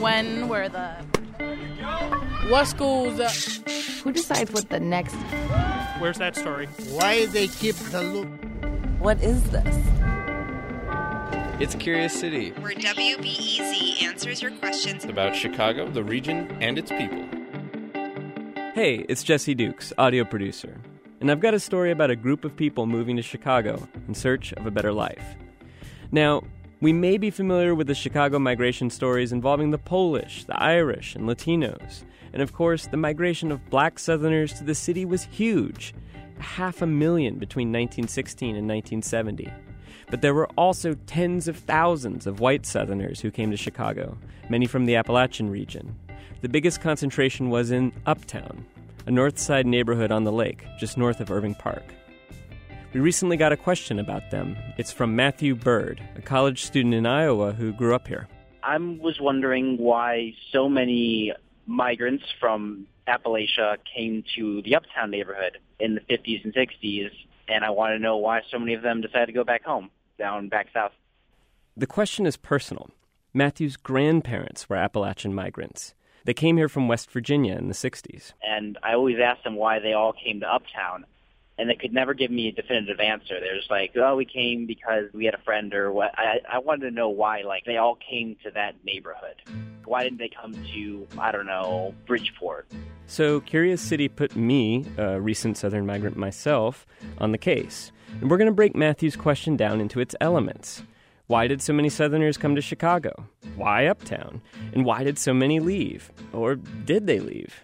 when were the what schools? Uh, Who decides what the next? Where's that story? Why they keep the loop? What is this? It's Curious City. Where WBEZ answers your questions about Chicago, the region, and its people. Hey, it's Jesse Dukes, audio producer. And I've got a story about a group of people moving to Chicago in search of a better life. Now, we may be familiar with the Chicago migration stories involving the Polish, the Irish, and Latinos. And of course, the migration of black Southerners to the city was huge half a million between 1916 and 1970. But there were also tens of thousands of white Southerners who came to Chicago, many from the Appalachian region. The biggest concentration was in Uptown, a north side neighborhood on the lake, just north of Irving Park. We recently got a question about them. It's from Matthew Bird, a college student in Iowa who grew up here. I was wondering why so many migrants from Appalachia came to the Uptown neighborhood in the 50s and 60s, and I want to know why so many of them decided to go back home, down back south. The question is personal. Matthew's grandparents were Appalachian migrants. They came here from West Virginia in the 60s. And I always asked them why they all came to Uptown and they could never give me a definitive answer. They're just like, oh, we came because we had a friend or what. I, I wanted to know why, like, they all came to that neighborhood. Why didn't they come to, I don't know, Bridgeport? So Curious City put me, a recent Southern migrant myself, on the case. And we're going to break Matthew's question down into its elements. Why did so many Southerners come to Chicago? Why Uptown? And why did so many leave? Or did they leave?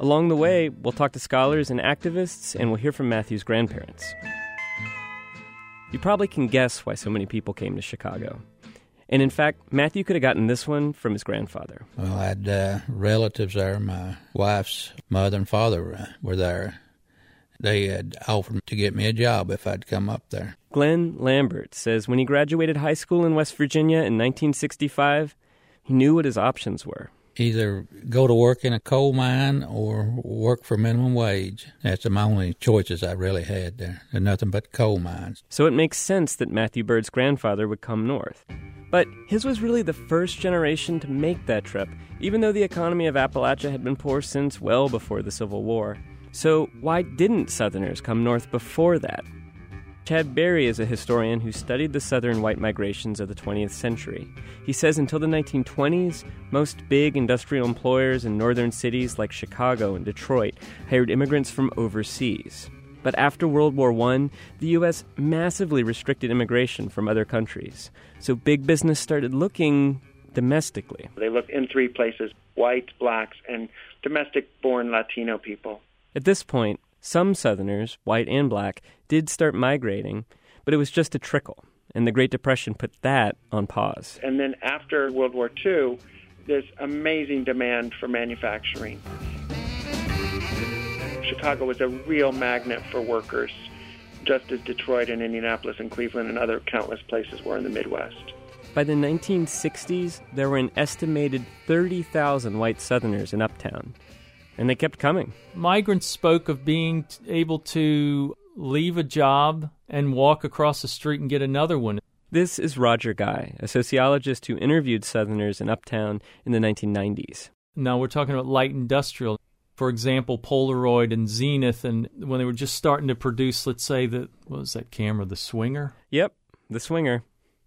Along the way, we'll talk to scholars and activists, and we'll hear from Matthew's grandparents. You probably can guess why so many people came to Chicago. And in fact, Matthew could have gotten this one from his grandfather. Well, I had uh, relatives there. My wife's mother and father uh, were there. They had offered to get me a job if I'd come up there. Glenn Lambert says when he graduated high school in West Virginia in 1965, he knew what his options were either go to work in a coal mine or work for minimum wage. That's the only choices I really had there. There's nothing but coal mines. So it makes sense that Matthew Bird's grandfather would come north. But his was really the first generation to make that trip, even though the economy of Appalachia had been poor since well before the Civil War. So why didn't Southerners come north before that? Chad Berry is a historian who studied the southern white migrations of the 20th century. He says until the 1920s, most big industrial employers in northern cities like Chicago and Detroit hired immigrants from overseas. But after World War I, the U.S. massively restricted immigration from other countries. So big business started looking domestically. They looked in three places whites, blacks, and domestic born Latino people. At this point, some Southerners, white and black, did start migrating, but it was just a trickle, and the Great Depression put that on pause. And then after World War II, there's amazing demand for manufacturing. Chicago was a real magnet for workers, just as Detroit and Indianapolis and Cleveland and other countless places were in the Midwest. By the 1960s, there were an estimated 30,000 white Southerners in Uptown and they kept coming. Migrants spoke of being able to leave a job and walk across the street and get another one. This is Roger Guy, a sociologist who interviewed Southerners in Uptown in the 1990s. Now we're talking about light industrial. For example, Polaroid and Zenith, and when they were just starting to produce, let's say, the, what was that camera, the Swinger? Yep, the Swinger.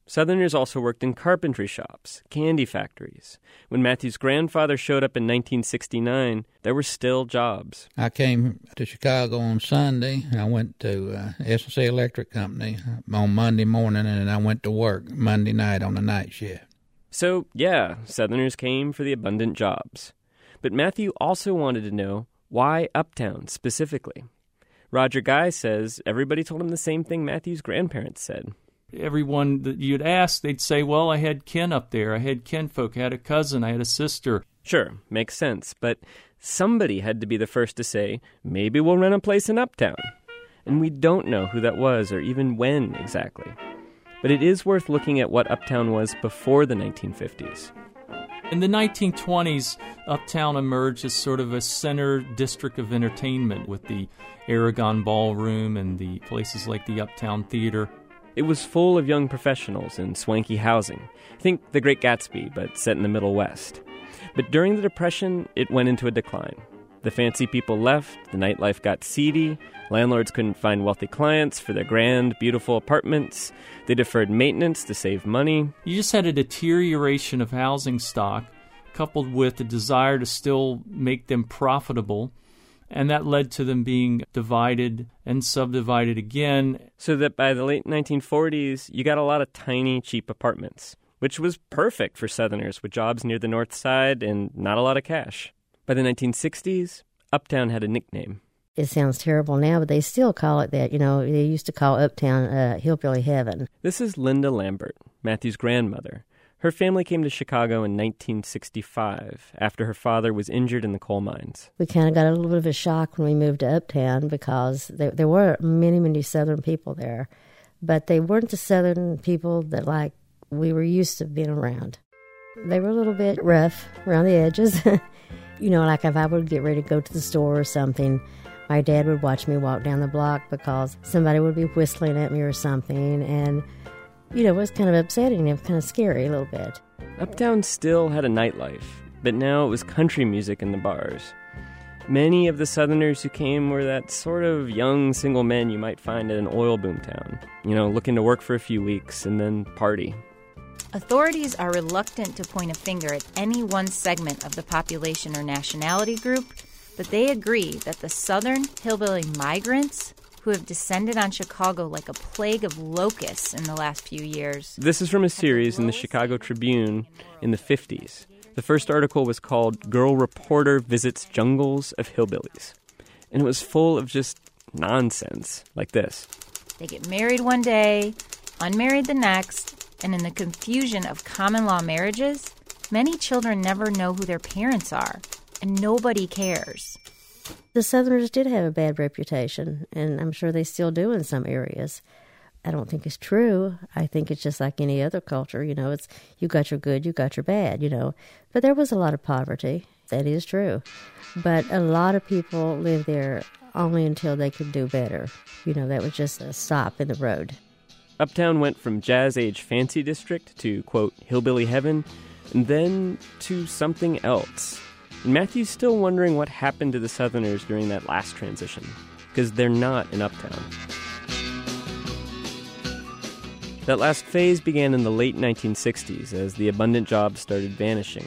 Southerners also worked in carpentry shops, candy factories. When Matthew's grandfather showed up in 1969, there were still jobs. I came to Chicago on Sunday. I went to uh, S&C Electric Company on Monday morning, and I went to work Monday night on the night shift. So, yeah, Southerners came for the abundant jobs. But Matthew also wanted to know why Uptown specifically. Roger Guy says everybody told him the same thing Matthew's grandparents said everyone that you'd ask, they'd say, Well, I had kin up there. I had kinfolk. I had a cousin. I had a sister. Sure, makes sense. But somebody had to be the first to say, Maybe we'll rent a place in Uptown. And we don't know who that was or even when exactly. But it is worth looking at what Uptown was before the 1950s. In the 1920s, Uptown emerged as sort of a center district of entertainment with the Aragon Ballroom and the places like the Uptown Theater. It was full of young professionals in swanky housing. Think The Great Gatsby, but set in the Middle West. But during the Depression, it went into a decline. The fancy people left, the nightlife got seedy, landlords couldn't find wealthy clients for their grand, beautiful apartments, they deferred maintenance to save money. You just had a deterioration of housing stock coupled with a desire to still make them profitable. And that led to them being divided and subdivided again. So that by the late 1940s, you got a lot of tiny, cheap apartments, which was perfect for Southerners with jobs near the North Side and not a lot of cash. By the 1960s, Uptown had a nickname. It sounds terrible now, but they still call it that. You know, they used to call Uptown uh, Hillbilly Heaven. This is Linda Lambert, Matthew's grandmother. Her family came to Chicago in 1965 after her father was injured in the coal mines. We kind of got a little bit of a shock when we moved to Uptown because there, there were many, many Southern people there, but they weren't the Southern people that like we were used to being around. They were a little bit rough around the edges. you know, like if I would get ready to go to the store or something, my dad would watch me walk down the block because somebody would be whistling at me or something, and you know, it was kind of upsetting and kind of scary a little bit. Uptown still had a nightlife, but now it was country music in the bars. Many of the Southerners who came were that sort of young single men you might find at an oil boom town, you know, looking to work for a few weeks and then party. Authorities are reluctant to point a finger at any one segment of the population or nationality group, but they agree that the Southern hillbilly migrants who have descended on Chicago like a plague of locusts in the last few years. This is from a series in the Chicago Tribune in the 50s. The first article was called Girl Reporter Visits Jungles of Hillbillies. And it was full of just nonsense like this. They get married one day, unmarried the next, and in the confusion of common law marriages, many children never know who their parents are, and nobody cares. The Southerners did have a bad reputation, and I'm sure they still do in some areas. I don't think it's true. I think it's just like any other culture, you know, it's you got your good, you got your bad, you know. But there was a lot of poverty. That is true. But a lot of people lived there only until they could do better. You know, that was just a stop in the road. Uptown went from jazz age fancy district to, quote, hillbilly heaven, and then to something else. And Matthew's still wondering what happened to the Southerners during that last transition, because they're not in Uptown. That last phase began in the late 1960s as the abundant jobs started vanishing.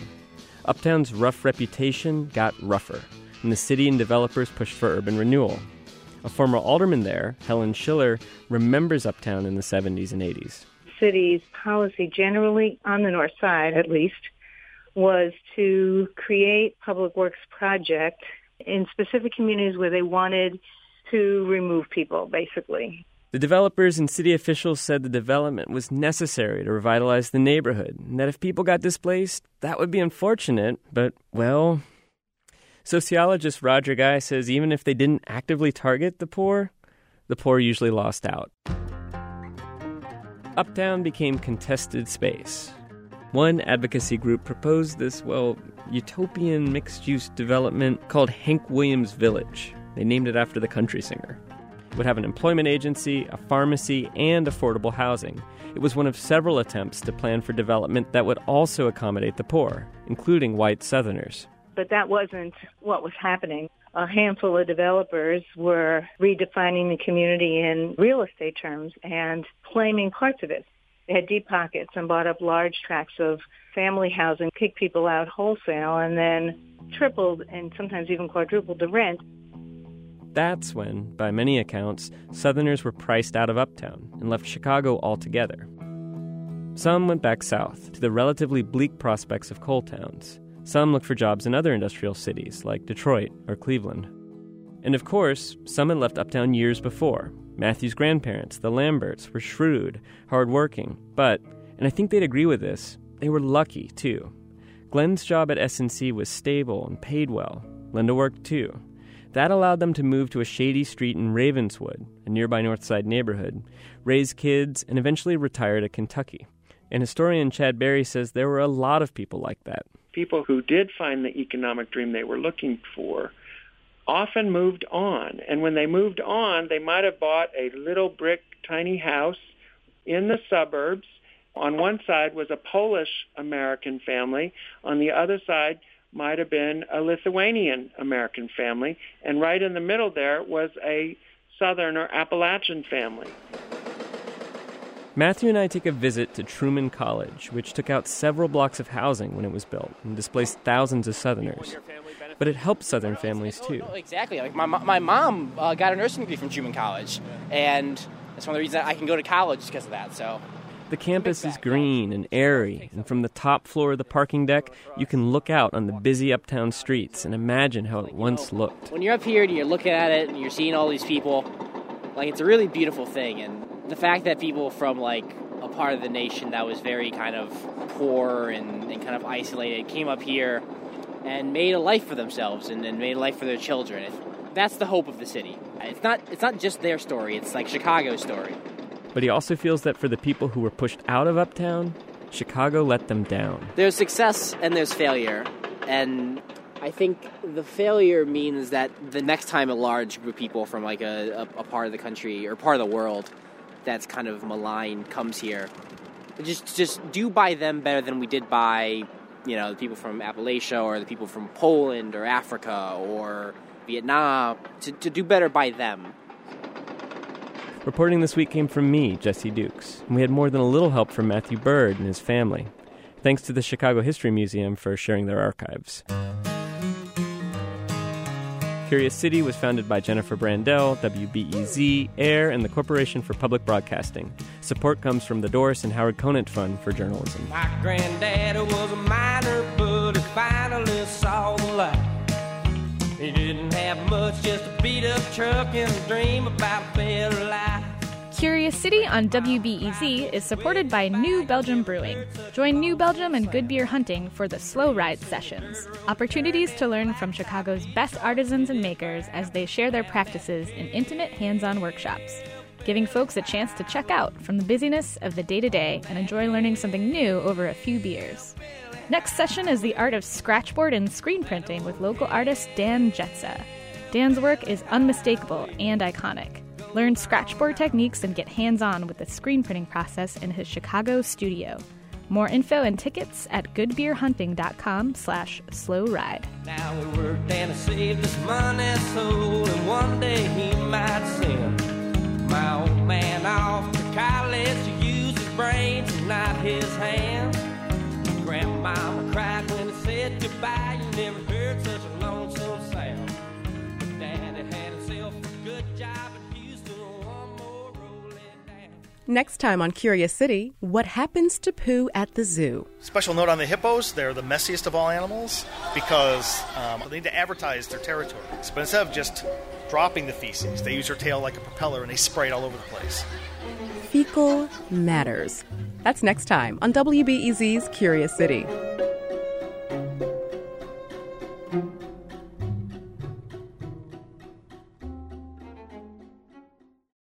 Uptown's rough reputation got rougher, and the city and developers pushed for urban renewal. A former alderman there, Helen Shiller, remembers Uptown in the 70s and 80s. City's policy generally, on the north side at least, was to create public works project in specific communities where they wanted to remove people, basically. The developers and city officials said the development was necessary to revitalize the neighborhood, and that if people got displaced, that would be unfortunate, but, well. Sociologist Roger Guy says even if they didn't actively target the poor, the poor usually lost out. Uptown became contested space. One advocacy group proposed this, well, utopian mixed use development called Hank Williams Village. They named it after the country singer. It would have an employment agency, a pharmacy, and affordable housing. It was one of several attempts to plan for development that would also accommodate the poor, including white Southerners. But that wasn't what was happening. A handful of developers were redefining the community in real estate terms and claiming parts of it. Had deep pockets and bought up large tracts of family housing, kicked people out wholesale, and then tripled and sometimes even quadrupled the rent. That's when, by many accounts, Southerners were priced out of Uptown and left Chicago altogether. Some went back south to the relatively bleak prospects of coal towns. Some looked for jobs in other industrial cities like Detroit or Cleveland. And of course, some had left Uptown years before. Matthew's grandparents, the Lamberts, were shrewd, hardworking, but, and I think they'd agree with this, they were lucky too. Glenn's job at S&C was stable and paid well. Linda worked too. That allowed them to move to a shady street in Ravenswood, a nearby Northside neighborhood, raise kids, and eventually retire to Kentucky. And historian Chad Berry says there were a lot of people like that. People who did find the economic dream they were looking for often moved on. And when they moved on, they might have bought a little brick tiny house in the suburbs. On one side was a Polish American family. On the other side might have been a Lithuanian American family. And right in the middle there was a Southern or Appalachian family. Matthew and I take a visit to Truman College, which took out several blocks of housing when it was built and displaced thousands of Southerners. But it helps Southern families too. Exactly. Like my, my mom uh, got a nursing degree from Truman College, and that's one of the reasons I can go to college because of that. So. The campus is green and airy, and from the top floor of the parking deck, you can look out on the busy uptown streets and imagine how it once looked. When you're up here and you're looking at it and you're seeing all these people, like it's a really beautiful thing. And the fact that people from like a part of the nation that was very kind of poor and, and kind of isolated came up here and made a life for themselves and, and made a life for their children. That's the hope of the city. It's not it's not just their story, it's like Chicago's story. But he also feels that for the people who were pushed out of Uptown, Chicago let them down. There's success and there's failure. And I think the failure means that the next time a large group of people from like a, a, a part of the country or part of the world that's kind of maligned comes here, just just do by them better than we did by you know the people from Appalachia or the people from Poland or Africa or Vietnam to, to do better by them. Reporting this week came from me, Jesse Dukes, and we had more than a little help from Matthew Bird and his family. Thanks to the Chicago History Museum for sharing their archives. Curious City was founded by Jennifer Brandel, WBEZ, AIR, and the Corporation for Public Broadcasting. Support comes from the Doris and Howard Conant Fund for Journalism. My granddaddy was a miner, but he finally saw the light. He didn't have much, just a beat up truck and a dream about a better life. Curious City on WBEZ is supported by New Belgium Brewing. Join New Belgium and Good Beer Hunting for the Slow Ride Sessions, opportunities to learn from Chicago's best artisans and makers as they share their practices in intimate hands on workshops, giving folks a chance to check out from the busyness of the day to day and enjoy learning something new over a few beers. Next session is the art of scratchboard and screen printing with local artist Dan Grzeca. Dan's work is unmistakable and iconic. Learn scratchboard techniques and get hands on with the screen printing process in his Chicago studio. More info and tickets at goodbeerhunting.com slash slow ride. Now we worked and saved this money and one day he might send my old man off to college to use his brains and not his hands. Grandmama cried when he said goodbye. You never Next time on Curious City, what happens to poo at the zoo? Special note on the hippos, they're the messiest of all animals because um, they need to advertise their territories. But instead of just dropping the feces, they use their tail like a propeller and they spray it all over the place. Fecal matters. That's next time on WBEZ's Curious City.